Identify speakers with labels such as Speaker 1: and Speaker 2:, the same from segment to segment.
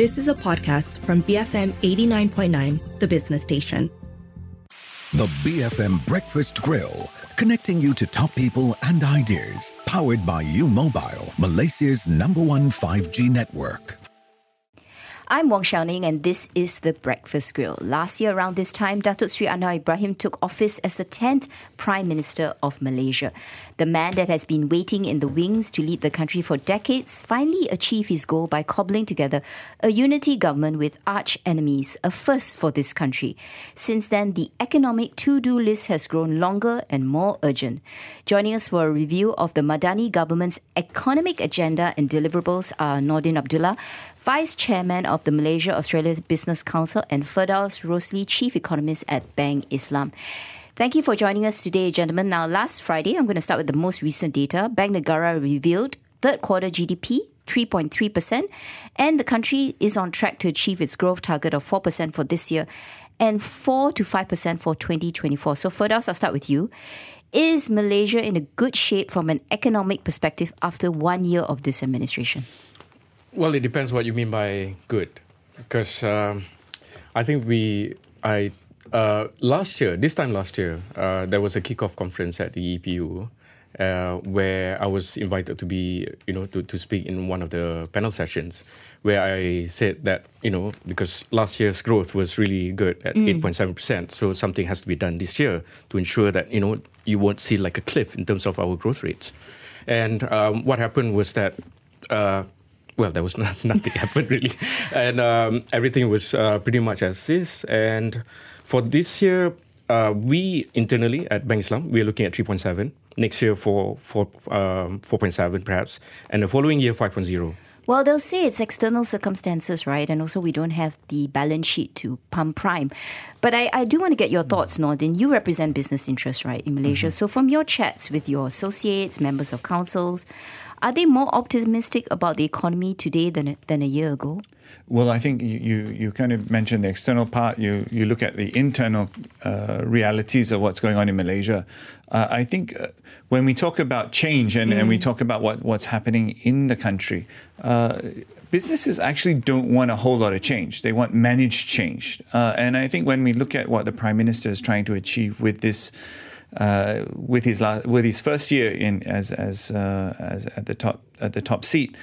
Speaker 1: This is a podcast from BFM 89.9, the business station.
Speaker 2: The BFM Breakfast Grill, connecting you to top people and ideas, powered by U Mobile, Malaysia's number one 5G network.
Speaker 3: I'm Wong Shou Ning, and this is the Breakfast Grill. Last year, around this time, Datuk Sri Anwar Ibrahim took office as the 10th Prime Minister of Malaysia. The man that has been waiting in the wings to lead the country for decades finally achieved his goal by cobbling together a unity government with arch enemies, a first for this country. Since then, the economic to do list has grown longer and more urgent. Joining us for a review of the Madani government's economic agenda and deliverables are Nordin Abdullah, Vice Chairman of the Malaysia Australia Business Council, and Firdaos Rosli, Chief Economist at Bank Islam. Thank you for joining us today, gentlemen. Now, last Friday, I'm going to start with the most recent data. Bank Negara revealed third quarter GDP 3.3%, and the country is on track to achieve its growth target of 4% for this year and 4 to 5% for 2024. So, Firdaos, I'll start with you. Is Malaysia in a good shape from an economic perspective after one year of this administration?
Speaker 4: Well, it depends what you mean by good, because um, I think we I uh, last year this time last year uh, there was a kickoff conference at the EPU. Uh, where I was invited to be, you know, to, to speak in one of the panel sessions, where I said that, you know, because last year's growth was really good at 8.7%, so something has to be done this year to ensure that, you know, you won't see like a cliff in terms of our growth rates. And um, what happened was that uh, well, there was not, nothing happened really, and um, everything was uh, pretty much as is. And for this year, uh, we internally at Bank Islam we are looking at 3.7. Next year for for um, 4.7 perhaps, and the following year 5.0.
Speaker 3: Well, they'll say it's external circumstances, right? And also, we don't have the balance sheet to pump prime. But I, I do want to get your thoughts, Nordin. You represent business interests, right, in Malaysia. Mm-hmm. So, from your chats with your associates, members of councils, are they more optimistic about the economy today than, than a year ago?
Speaker 5: Well, I think you, you, you kind of mentioned the external part. You, you look at the internal uh, realities of what's going on in Malaysia. Uh, I think uh, when we talk about change and, mm. and we mm. talk about what, what's happening in the country, uh, businesses actually don't want a whole lot of change. They want managed change. Uh, and I think when we look at what the Prime Minister is trying to achieve with this, uh, with his last, with his first year in as as uh, as at the top at the top seat,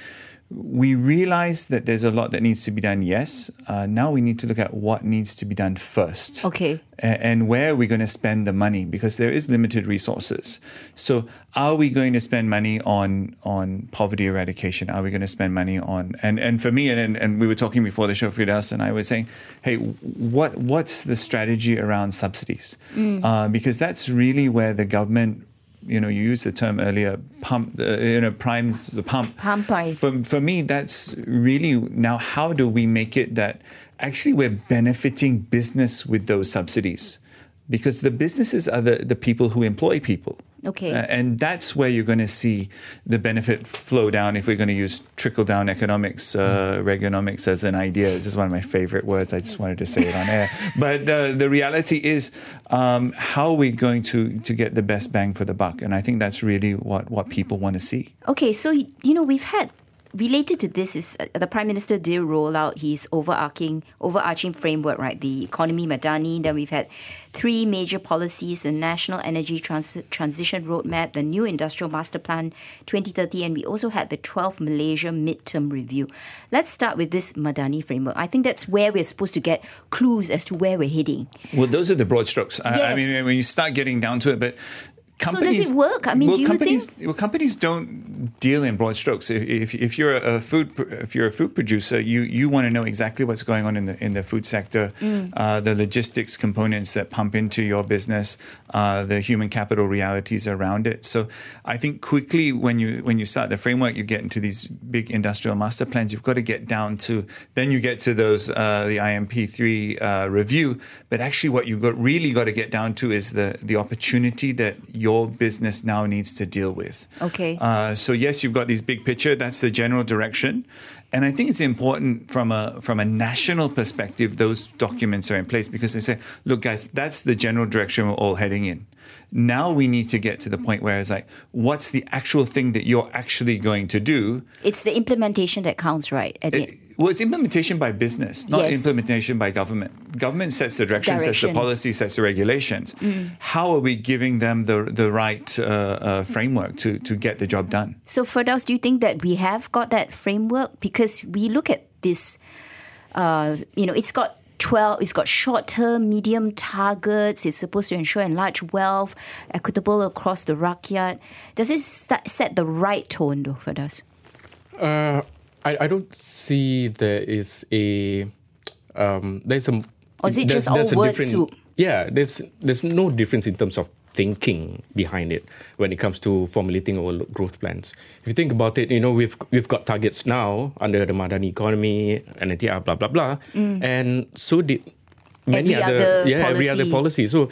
Speaker 5: we realize that there's a lot that needs to be done. Yes, uh, now we need to look at what needs to be done first.
Speaker 3: Okay.
Speaker 5: And, and where we're going to spend the money because there is limited resources. So, are we going to spend money on on poverty eradication? Are we going to spend money on and and for me and and we were talking before the show, Firdaos and I were saying, hey, what what's the strategy around subsidies? Mm. Uh, because that's really where the government you know, you used the term earlier, pump, uh, you know, primes the pump.
Speaker 3: Pump
Speaker 5: For, for me, that's really now how do we make it that actually we're benefiting business with those subsidies? Because the businesses are the, the people who employ people.
Speaker 3: Okay. Uh,
Speaker 5: and that's where you're going to see the benefit flow down if we're going to use trickle down economics, uh, Reaganomics as an idea. This is one of my favorite words. I just wanted to say it on air. But uh, the reality is, um, how are we going to, to get the best bang for the buck? And I think that's really what, what people want to see.
Speaker 3: Okay, so, you know, we've had related to this is uh, the prime minister did roll out his overarching overarching framework right? The economy madani. Then we've had three major policies the national energy trans- transition roadmap the new industrial master plan 2030 and we also had the 12th malaysia midterm review. Let's start with this madani framework. I think that's where we're supposed to get clues as to where we're heading.
Speaker 5: Well those are the broad strokes. Yes. I, I mean when you start getting down to it but
Speaker 3: companies, so does it work? I mean,
Speaker 5: well,
Speaker 3: do you
Speaker 5: companies,
Speaker 3: think?
Speaker 5: Well, companies don't deal in broad strokes. If, if, if, you're a food if you're a food producer, you, you want to know exactly what's going on in the in the food sector, mm. uh, the logistics components that pump into your business, uh, the human capital realities around it. So I think quickly when you when you start the framework, you get into these big industrial master plans. You've got to get down to then you get to those uh, the IMP three uh, review. But actually, what you've got really got to get down to is the the opportunity that you your business now needs to deal with.
Speaker 3: Okay.
Speaker 5: Uh, so yes, you've got this big picture. That's the general direction, and I think it's important from a from a national perspective. Those documents are in place because they say, look, guys, that's the general direction we're all heading in. Now we need to get to the point where it's like, what's the actual thing that you're actually going to do?
Speaker 3: It's the implementation that counts, right?
Speaker 5: It, Well, it's implementation by business, not
Speaker 3: Yes.
Speaker 5: implementation by government. Government sets the direction, sets the policy, sets the regulations. How are we giving them the the right uh, uh, framework to to get the job done?
Speaker 3: So, Firdaos, do you think that we have got that framework? Because we look at this, uh, you know, it's got 12, it's got short term, medium targets. It's supposed to ensure enlarged wealth, equitable across the rakyat. Does this set the right tone, though, Firdaos?
Speaker 4: Uh, I, I don't see there is a um, there's a
Speaker 3: Or is it
Speaker 4: there's-
Speaker 3: just
Speaker 4: there's a
Speaker 3: word soup?
Speaker 4: Yeah, there's there's no difference in terms of thinking behind it when it comes to formulating our growth plans. If you think about it, you know we've we've got targets now under the Madani economy, NETR, blah blah blah, and so did many
Speaker 3: Mm. Every
Speaker 4: other,
Speaker 3: other
Speaker 4: yeah every other
Speaker 3: policy.
Speaker 4: policy. So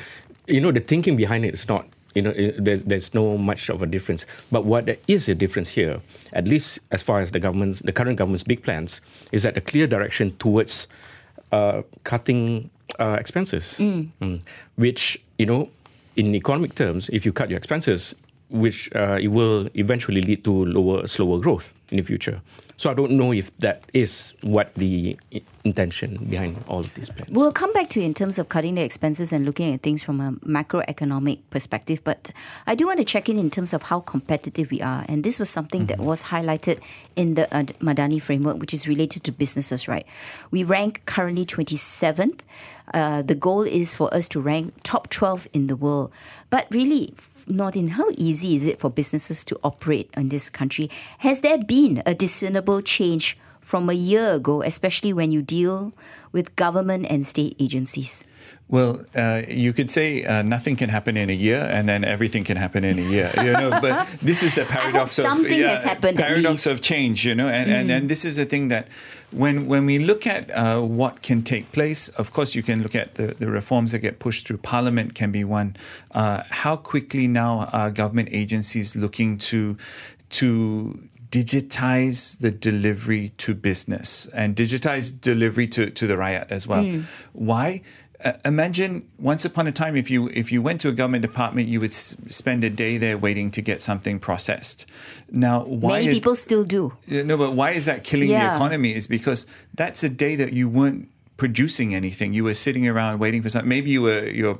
Speaker 4: you know the thinking behind it is not you know there's, there's no much of a difference. But what there is a difference here, at least as far as the government's the current government's big plans, is that a clear direction towards uh, cutting uh, expenses, Mm. which you know in economic terms, if you cut your expenses, which uh, it will eventually lead to lower, slower growth in the future. So I don't know if that is what the intention behind all of these plans.
Speaker 3: We'll come back to in terms of cutting the expenses and looking at things from a macroeconomic perspective, but I do want to check in in terms of how competitive we are. And this was something that was highlighted in the uh, Madani framework, which is related to businesses, right? We rank currently 27th. Uh, the goal is for us to rank top 12 in the world. But really, not in how easy is it for businesses to operate in this country? Has there been a discernible change from a year ago, especially when you deal with government and state agencies?
Speaker 5: Well, uh, you could say uh, nothing can happen in a year, and then everything can happen in a year. You know, but this is the paradox of
Speaker 3: something has happened
Speaker 5: paradox of change. You know, and, and and this is the thing that when when we look at uh, what can take place, of course, you can look at the, the reforms that get pushed through Parliament can be one. Uh, how quickly now are government agencies looking to to digitize the delivery to business and digitize delivery to, to the rakyat as well.
Speaker 3: Hmm.
Speaker 5: Why? Uh, imagine once upon a time, if you if you went to a government department, you would s- spend a day there waiting to get something processed. Now, why
Speaker 3: Many
Speaker 5: is
Speaker 3: people still do.
Speaker 5: no, but why is that killing the economy? Is because that's a day that you weren't producing anything. You were sitting around waiting for something. Maybe you were you're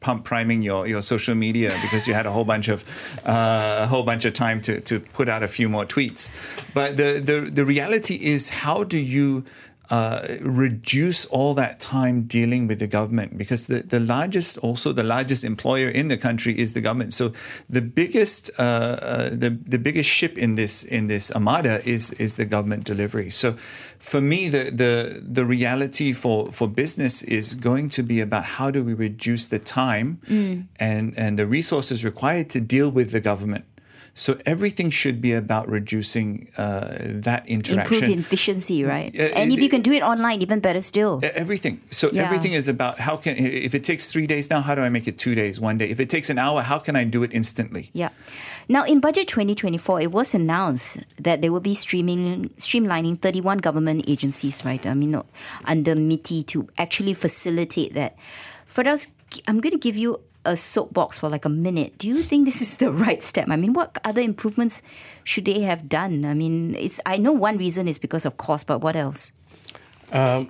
Speaker 5: pump priming your, your social media because you had a whole bunch of uh, a whole bunch of time to, to put out a few more tweets. But the the, the reality is how do you uh, reduce all that time dealing with the government because the, the largest also the largest employer in the country is the government. So the biggest uh, uh, the, the biggest ship in this in this armada is is the government delivery. So for me the the the reality for for business is going to be about how do we reduce the time and and the resources required to deal with the government so everything should be about reducing uh, that interaction
Speaker 3: Improve efficiency, right?
Speaker 5: Uh,
Speaker 3: and if you can do it online, even better still.
Speaker 5: Everything. So
Speaker 3: Yeah.
Speaker 5: everything is about how can if it takes three days now, how do I make it two days, one day? If it takes an hour, how can I do it instantly?
Speaker 3: Yeah. Now, in Budget 2024, it was announced that they will be streaming, streamlining 31 government agencies, right? I mean, under MITI to actually facilitate that. Firdaos, I'm going to give you a soapbox for like a minute. Do you think this is the right step? I mean, what other improvements should they have done? I mean, it's I know one reason is because of cost, but what else?
Speaker 4: Um,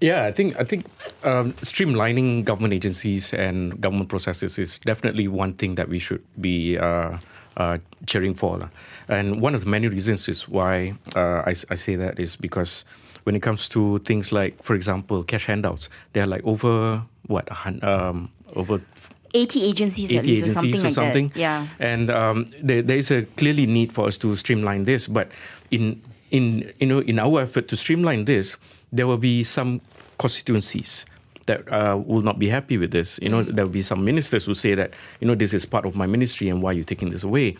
Speaker 4: yeah, I think I think um, streamlining government agencies and government processes is definitely one thing that we should be uh, uh, cheering for. And one of the many reasons is why uh, I, I say that is because when it comes to things like, for example, cash handouts, they're like over what um, over
Speaker 3: 80 agencies at
Speaker 4: 80
Speaker 3: least, or
Speaker 4: agencies
Speaker 3: something
Speaker 4: or
Speaker 3: like
Speaker 4: something.
Speaker 3: that. Yeah.
Speaker 4: And um, there, there is a clearly need for us to streamline this. But in in you know in our effort to streamline this, there will be some constituencies that uh, will not be happy with this. You know, there will be some ministers who say that you know this is part of my ministry and why are you taking this away.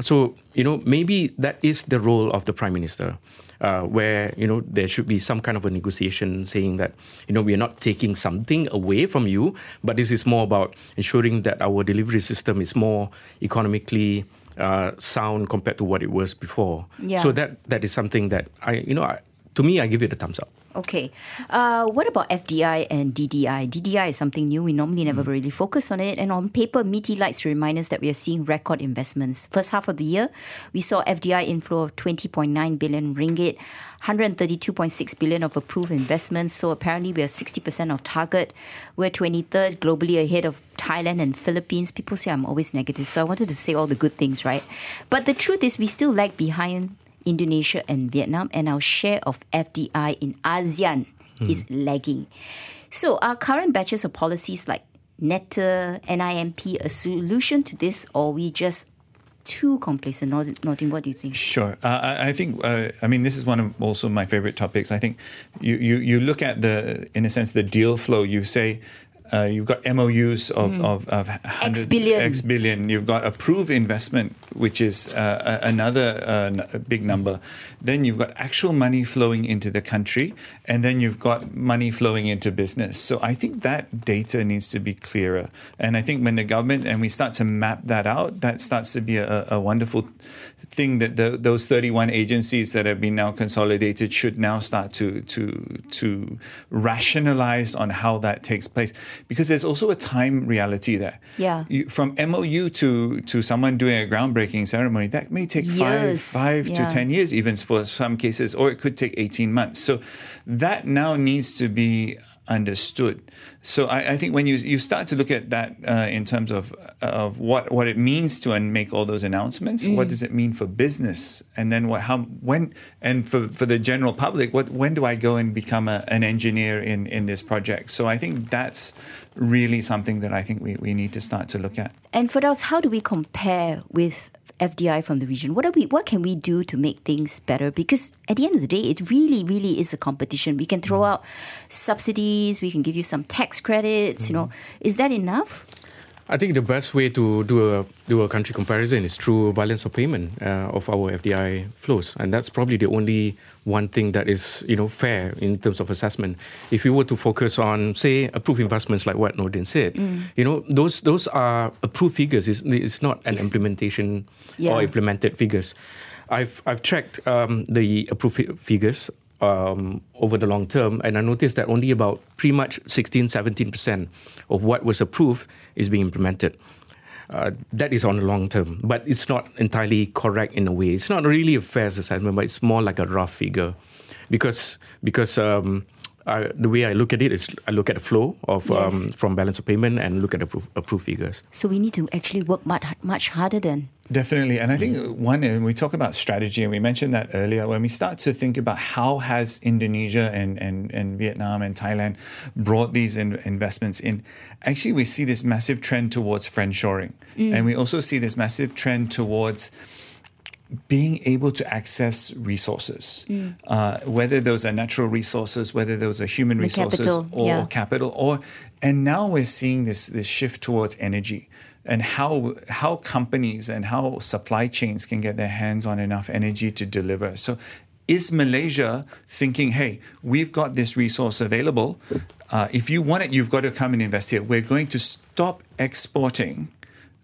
Speaker 4: So you know maybe that is the role of the prime minister. Uh, where you know there should be some kind of a negotiation saying that you know we are not taking something away from you, but this is more about ensuring that our delivery system is more economically uh, sound compared to what it was before.
Speaker 3: Yeah.
Speaker 4: So that that is something that I you know I, to me, I give it a thumbs up.
Speaker 3: Okay. Uh, what about FDI and DDI? DDI is something new. We normally never really focus on it. And on paper, MITI likes to remind us that we are seeing record investments. First half of the year, we saw FDI inflow of 20.9 billion ringgit, 132.6 billion of approved investments. So apparently we are 60% of target. We're 23rd globally ahead of Thailand and Philippines. People say I'm always negative, so I wanted to say all the good things, right? But the truth is we still lag behind Indonesia and Vietnam, and our share of FDI in ASEAN is lagging. So, are current batches of policies like NETR, NIMP a solution to this, or we just too complacent? Nordin, what do you think?
Speaker 5: Sure. Uh, I, I think, uh, I mean, this is one of also my favorite topics. I think you, you, you look at the, in a sense, the deal flow. You say, uh, you've got MOUs of, of, of
Speaker 3: X billion.
Speaker 5: X billion. You've got approved investment, which is uh, another uh, big number. Then you've got actual money flowing into the country, and then you've got money flowing into business. So I think that data needs to be clearer. And I think when the government and we start to map that out, that starts to be a, a wonderful thing that the, those 31 agencies that have been now consolidated should now start to to to rationalize on how that takes place because there's also a time reality there.
Speaker 3: Yeah.
Speaker 5: You, from MOU to to someone doing a groundbreaking ceremony, that may take
Speaker 3: Years.
Speaker 5: five five
Speaker 3: Yeah.
Speaker 5: to ten years, even for some cases, or it could take 18 months. So that now needs to be understood. So I, I think when you you start to look at that uh, in terms of of what what it means to and make all those announcements, what does it mean for business, and then what how when and for for the general public, what when do I go and become a, an engineer in in this project? So I think that's really something that I think we, we need to start to look at.
Speaker 3: And for us, how do we compare with FDI from the region? What are we? What can we do to make things better? Because at the end of the day, it really, really is a competition. We can throw out subsidies. We can give you some tax credits. You know, is that enough?
Speaker 4: I think the best way to do a do a country comparison is through balance of payment uh, of our FDI flows, and that's probably the only one thing that is you know fair in terms of assessment. If you were to focus on say approved investments like what Nordin said, you know those those are approved figures. It's, it's not an implementation
Speaker 3: Yeah.
Speaker 4: or implemented figures. I've I've tracked um, the approved figures um, over the long term, and I noticed that only about pretty much 16, 17% of what was approved is being implemented. Uh, that is on the long term, but it's not entirely correct in a way. It's not really a fair assessment, but it's more like a rough figure, because because um, I, the way I look at it is I look at the flow of
Speaker 3: Yes.
Speaker 4: um, from balance of payment and look at the approved, approved figures.
Speaker 3: So we need to actually work much, much harder then.
Speaker 5: Definitely. And I think one, and we talk about strategy, and we mentioned that earlier, when we start to think about how has Indonesia and, and, and Vietnam and Thailand brought these in, investments in, actually we see this massive trend towards friendshoring. And we also see this massive trend towards being able to access resources, uh, whether those are natural resources, whether those are human
Speaker 3: The
Speaker 5: resources
Speaker 3: capital,
Speaker 5: or
Speaker 3: yeah.
Speaker 5: capital, or and now we're seeing this this shift towards energy and how how companies and how supply chains can get their hands on enough energy to deliver. So, is Malaysia thinking, hey, we've got this resource available? Uh, if you want it, you've got to come and invest here. We're going to stop exporting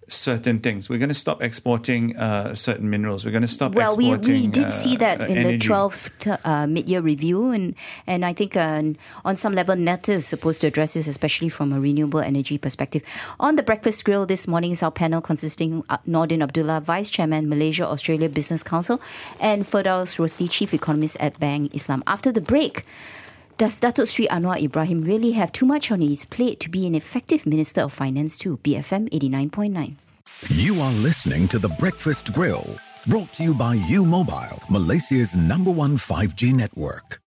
Speaker 5: certain things. We're going to stop exporting uh, certain minerals. We're going to stop
Speaker 3: Well, we, we did
Speaker 5: uh,
Speaker 3: see that
Speaker 5: uh,
Speaker 3: in the 12th uh, mid-year review, and and I think uh, on some level, NETR is supposed to address this, especially from a renewable energy perspective. On the breakfast grill this morning is our panel consisting of Nordin Abdullah, Vice Chairman, Malaysia Australia Business Council, and Firdaos Rosli, Chief Economist at Bank Islam. After the break. Does Datuk Sri Anwar Ibrahim really have too much on his plate to be an effective Minister of Finance too? BFM 89.9.
Speaker 2: You are listening to The Breakfast Grill, brought to you by U Mobile, Malaysia's number one 5G network.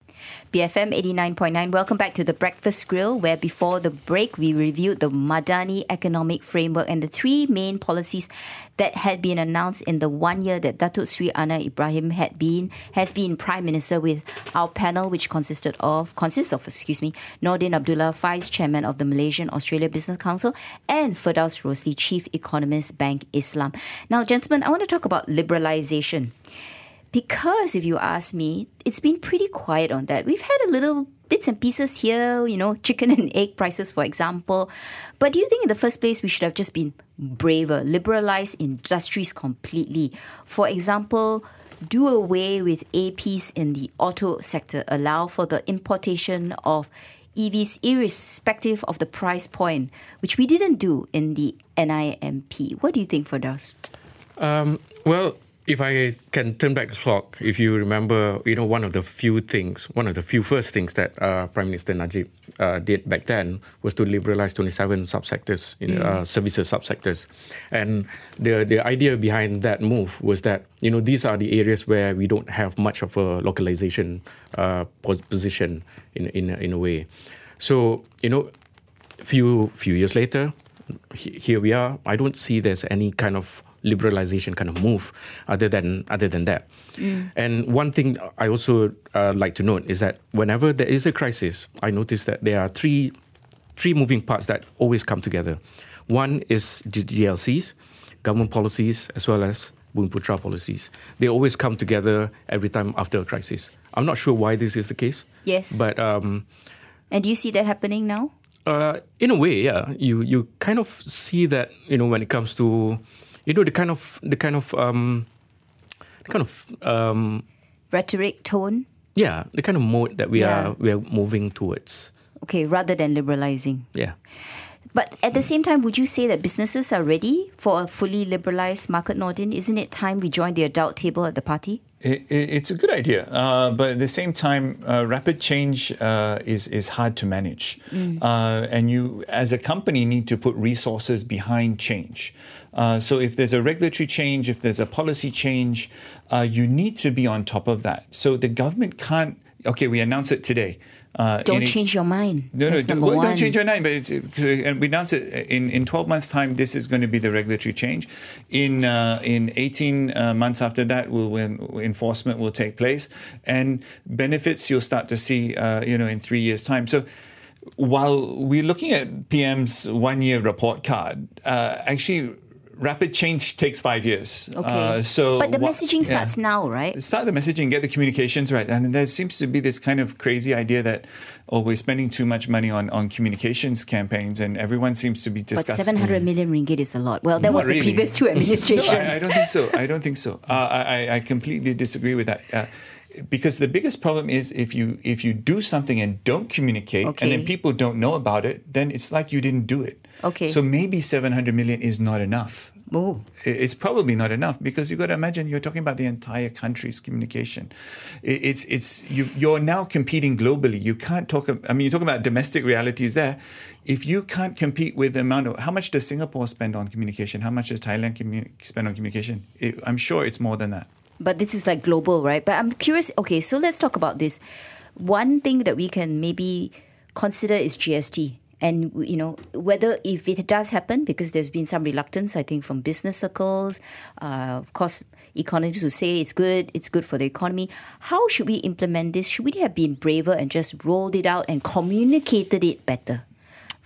Speaker 3: BFM 89.9. Welcome back to the Breakfast Grill, where before the break we reviewed the Madani Economic Framework and the three main policies that had been announced in the one year that Datuk Sri Anwar Ibrahim had been has been Prime Minister with our panel, which consisted of consists of excuse me, Nordin Abdullah, Vice Chairman of the Malaysian Australia Business Council, and Firdaos Rosli, Chief Economist, Bank Islam. Now, gentlemen, I want to talk about liberalisation. Because if you ask me, it's been pretty quiet on that. We've had a little bits and pieces here, you know, chicken and egg prices, for example. But do you think in the first place we should have just been braver, liberalize industries completely? For example, do away with APs in the auto sector, allow for the importation of EVs irrespective of the price point, which we didn't do in the NIMP. What do you think, Firdaos?
Speaker 4: Um, well, if I can turn back the clock, if you remember, you know, one of the few things, one of the few first things that uh, Prime Minister Najib uh, did back then was to liberalize 27 subsectors, in, mm. uh, services subsectors. And the, the idea behind that move was that, you know, these are the areas where we don't have much of a localization uh, position in, in, in a way. So, you know, few few years later, here we are. I don't see there's any kind of liberalization kind of move other than other than that. Mm. And one thing I also uh, like to note is that whenever there is a crisis, I notice that there are three three moving parts that always come together. One is the GLCs, government policies, as well as Bumiputra policies. They always come together every time after a crisis. I'm not sure why this is the case.
Speaker 3: Yes.
Speaker 4: But um,
Speaker 3: and do you see that happening now?
Speaker 4: Uh, in a way, yeah. You you kind of see that you know when it comes to you know the kind of the kind of um, the kind of um,
Speaker 3: rhetoric tone.
Speaker 4: Yeah, the kind of mode that we yeah. are we are moving towards.
Speaker 3: Okay, rather than liberalizing.
Speaker 4: Yeah.
Speaker 3: But at the same time, would you say that businesses are ready for a fully liberalized market, Nordin? Isn't it time we join the adult table at the party?
Speaker 5: It, it, it's a good idea, uh, but at the same time, uh, rapid change uh, is is hard to manage, mm. Uh, and you, as a company, need to put resources behind change. Uh, so if there's a regulatory change, if there's a policy change, uh, you need to be on top of that. So the government can't. Okay, we announce it today.
Speaker 3: Uh, don't change your mind.
Speaker 5: No, no, don't, well, don't, change your mind. But it's, and we announce it in, in 12 months' time. This is going to be the regulatory change. In uh, in 18 uh, months after that, will enforcement will take place, and benefits you'll start to see. Uh, you know, in three years' time. So while we're looking at PM's one-year report card, uh, actually rapid change takes five years.
Speaker 3: Okay. Uh, so, but the messaging starts yeah. now, right?
Speaker 5: Start the messaging, get the communications right, and there seems to be this kind of crazy idea that oh, we're spending too much money on, on communications campaigns, and everyone seems to be discussing.
Speaker 3: But seven hundred million ringgit is a lot. Well, that Not was really. the previous two administrations. no,
Speaker 5: I, I, don't think so. I don't think so. Uh, I, I completely disagree with that. Uh, because the biggest problem is if you if you do something and don't communicate okay. and then people don't know about it then it's like you didn't do it
Speaker 3: okay
Speaker 5: so maybe 700 million is not enough
Speaker 3: oh.
Speaker 5: it's probably not enough because you've got to imagine you're talking about the entire country's communication it's it's you, you're now competing globally you can't talk i mean you're talking about domestic realities there if you can't compete with the amount of how much does singapore spend on communication how much does thailand spend on communication it, i'm sure it's more than that
Speaker 3: but this is like global, right? But I'm curious. Okay, so let's talk about this. One thing that we can maybe consider is GST. And you know whether if it does happen, because there's been some reluctance, I think, from business circles. Uh, of course, economists will say it's good, it's good for the economy. How should we implement this? Should we have been braver and just rolled it out and communicated it better?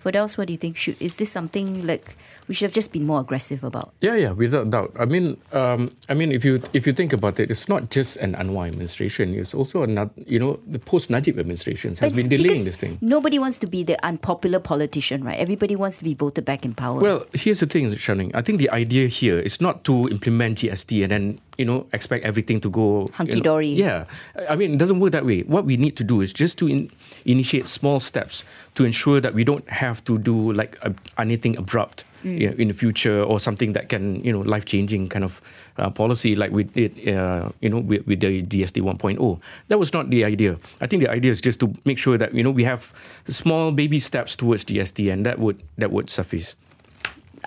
Speaker 3: Firdaos, what do you think? Should is this something like we should have just been more aggressive about?
Speaker 4: Yeah, yeah, without doubt. I mean, um, I mean, if you if you think about it, it's not just an Anwar administration. It's also another, you know, the post Najib administrations has been delaying this thing.
Speaker 3: Nobody wants to be the unpopular politician, right? Everybody wants to be voted back in power.
Speaker 4: Well, here's the thing, Shou Ning. I think the idea here is not to implement GST and then you know expect everything to go
Speaker 3: hunky dory.
Speaker 4: You know, yeah, I mean, it doesn't work that way. What we need to do is just to in, initiate small steps to ensure that we don't have to do like a, anything abrupt mm. you know, in the future or something that can you know life changing kind of uh, policy like we did uh, you know with, with the GST 1.0. That was not the idea. I think the idea is just to make sure that you know we have small baby steps towards GST, and that would that would suffice.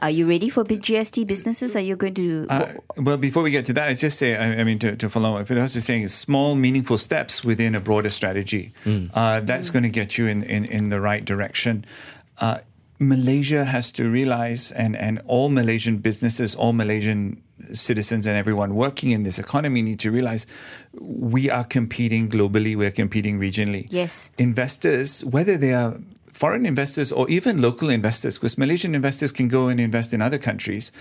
Speaker 3: Are you ready for big GST businesses? Are you going to?
Speaker 5: Uh, well, before we get to that, I just say, I, I mean, to, to follow what Firdaos is saying, small, meaningful steps within a broader strategy. Mm. Uh, that's mm. going to get you in, in, in the right direction. Uh, Malaysia has to realize, and, and all Malaysian businesses, all Malaysian citizens, and everyone working in this economy need to realize we are competing globally, we're competing regionally.
Speaker 3: Yes.
Speaker 5: Investors, whether they are foreign investors or even local investors, because Malaysian investors can go and invest in other countries,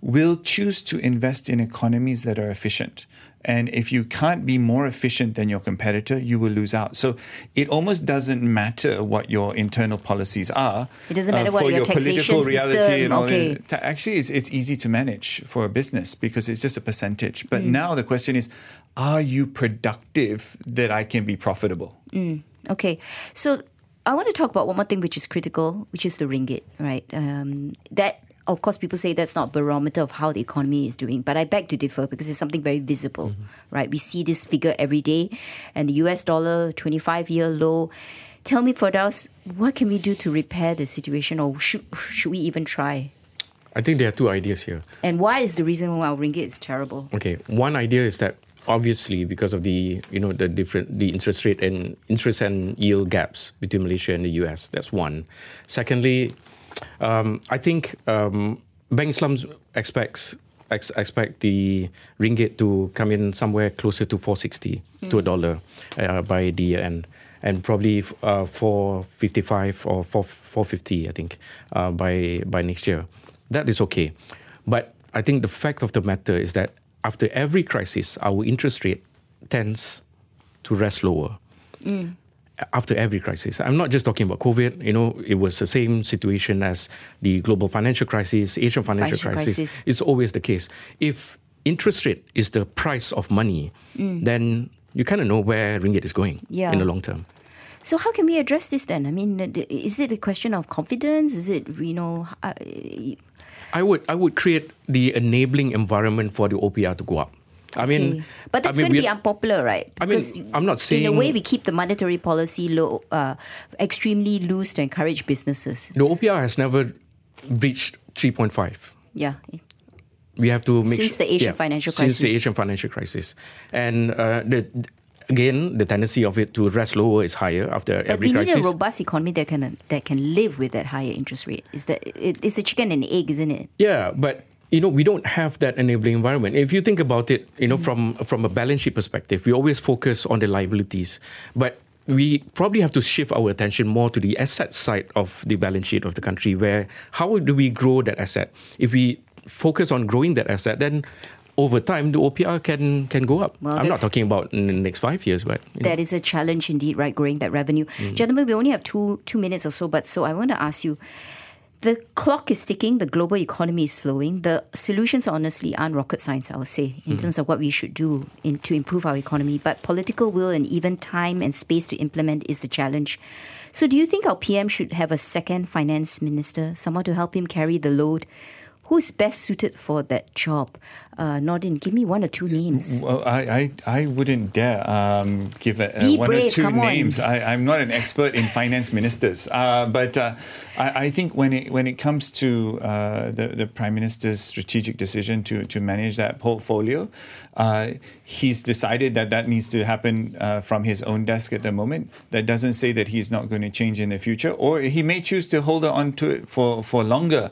Speaker 5: will choose to invest in economies that are efficient. And if you can't be more efficient than your competitor, you will lose out. So it almost doesn't matter what your internal policies are.
Speaker 3: It doesn't matter
Speaker 5: uh,
Speaker 3: what
Speaker 5: for
Speaker 3: your taxation
Speaker 5: political reality
Speaker 3: system,
Speaker 5: and all
Speaker 3: okay.
Speaker 5: Ta- Actually, it's, it's easy to manage for a business because it's just a percentage. But
Speaker 3: Mm.
Speaker 5: now the question is, are you productive that I can be profitable?
Speaker 3: Okay, so I want to talk about one more thing which is critical, which is the ringgit, right? Um, that, of course, people say that's not barometer of how the economy is doing, but I beg to differ because it's something very visible, right? We see this figure every day, and the US dollar 25 year low. Tell me, Firdaos, what can we do to repair the situation, or should, should we even try?
Speaker 4: I think there are two ideas here.
Speaker 3: And why is the reason why our ringgit is terrible?
Speaker 4: Okay, one idea is that obviously because of the you know the different the interest rate and interest and yield gaps between Malaysia and the US. That's one. Secondly, um, I think um, Bank Islam expects ex- expect the ringgit to come in somewhere closer to 460 to a dollar uh, by the year end. And probably uh, 455 or 4, 450, I think, uh, by by next year. That is okay, but I think the fact of the matter is that after every crisis, our interest rate tends to rest lower. Mm. After every crisis, I'm not just talking about COVID. You know, it was the same situation as the global financial crisis, Asian financial
Speaker 3: Financial
Speaker 4: crisis.
Speaker 3: crisis.
Speaker 4: It's always the case. If interest rate is the price of money, mm. then you kind of know where ringgit is going
Speaker 3: Yeah.
Speaker 4: in the long term.
Speaker 3: So how can we address this then? I mean, is it a question of confidence? Is it you know? Uh,
Speaker 4: I would I would create the enabling environment for the OPR to go up. I mean,
Speaker 3: Okay. but that's
Speaker 4: I mean,
Speaker 3: going to be unpopular, right?
Speaker 4: I mean, I'm not saying
Speaker 3: In a way, we keep the monetary policy low, uh, extremely loose to encourage businesses.
Speaker 4: the OPR has never breached 3.5.
Speaker 3: Yeah.
Speaker 4: we have to make
Speaker 3: Since
Speaker 4: sure-
Speaker 3: the Asian financial crisis.
Speaker 4: since the. Asian financial crisis, and uh, the again the tendency of it to rest lower is higher after
Speaker 3: But
Speaker 4: every
Speaker 3: we need a robust economy that can that can live with that higher interest rate. Is that it, it's a chicken and egg, isn't it?
Speaker 4: Yeah, but you know we don't have that enabling environment. If you think about it, you know mm. from from a balance sheet perspective, we always focus on the liabilities, but we probably have to shift our attention more to the asset side of the balance sheet of the country. Where how do we grow that asset? If we focus on growing that asset, then over time the OPR can can go up.
Speaker 3: Well,
Speaker 4: I'm not talking about in the next five years, but you know.
Speaker 3: That is a challenge indeed, right? Growing that revenue.
Speaker 4: Mm.
Speaker 3: Gentlemen, we only have two two minutes or so, but so I want to ask you. The clock is ticking, the global economy is slowing. The solutions honestly aren't rocket science, I would say, in terms of what we should do in, to improve our economy. But political will and even time and space to implement is the challenge. So, do you think our PM should have a second finance minister, someone to help him carry the load? Who's best suited for that job? Uh, Nordin, give me one or two names.
Speaker 5: Well, I, I, I wouldn't dare um, give a, uh, one or two
Speaker 3: come on.
Speaker 5: names. I, I'm not an expert in finance ministers, uh, but uh, I, I think when it when it comes to uh, the the prime minister's strategic decision to to manage that portfolio, uh, he's decided that that needs to happen uh, from his own desk at the moment. That doesn't say that he's not going to change in the future, or he may choose to hold on to it for for longer.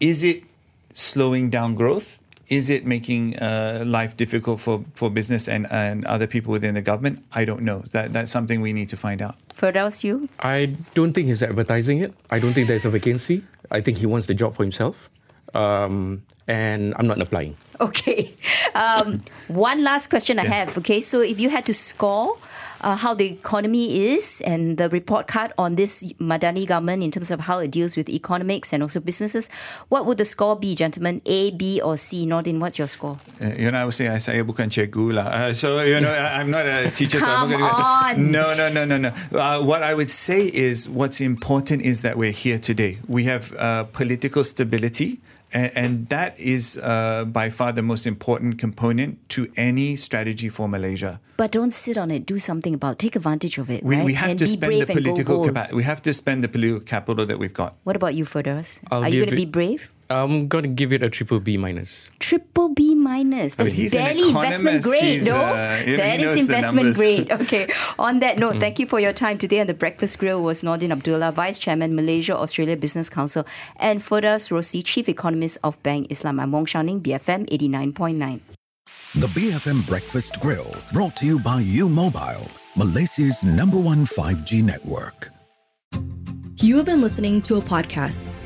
Speaker 5: Is it slowing down growth? Is it making uh, life difficult for, for business and, and other people within the government? I don't know. That that's something we need to find out.
Speaker 3: Firdaos, you?
Speaker 4: I don't think he's advertising it. I don't think there's a vacancy. I think he wants the job for himself. Um, and I'm not applying.
Speaker 3: Okay. Um, one last question I have. Okay, so if you had to score uh, how the economy is and the report card on this Madani government in terms of how it deals with economics and also businesses, what would the score be, gentlemen? A, B, or C? Nordin, what's your score?
Speaker 5: Uh, you know, I would say I saya bukan cikgu lah. Uh, so you know, I, I'm not a teacher. so I'm not gonna,
Speaker 3: on.
Speaker 5: No, no, no, no, no. Uh, what I would say is, what's important is that we're here today. We have uh, political stability. And, and that is uh, by far the most important component to any strategy for Malaysia.
Speaker 3: But don't sit on it. Do something about. it. Take advantage of it.
Speaker 5: We,
Speaker 3: right?
Speaker 5: we have
Speaker 3: and
Speaker 5: to spend the
Speaker 3: and go
Speaker 5: political
Speaker 3: bold.
Speaker 5: capa- we have to spend the political capital that we've got.
Speaker 3: What about you, Firdaos?
Speaker 4: I'll
Speaker 3: Are you going to be brave?
Speaker 4: I'm going to give it a triple B minus.
Speaker 3: Triple B minus. That's
Speaker 5: he's an
Speaker 3: barely investment grade,
Speaker 5: He's,
Speaker 3: no?
Speaker 5: uh, you know,
Speaker 3: that
Speaker 5: he
Speaker 3: is
Speaker 5: knows the
Speaker 3: investment grade. Okay. On that note, thank you for your time today. On the Breakfast Grill was Nordin Abdullah, Vice Chairman, Malaysia Australia Business Council, and Firdaos Rosli, Chief Economist of Bank Islam. I'm Wong Shou Ning, BFM 89.9.
Speaker 2: The BFM Breakfast Grill, brought to you by U Mobile, Malaysia's number one 5G network.
Speaker 1: You have been listening to a podcast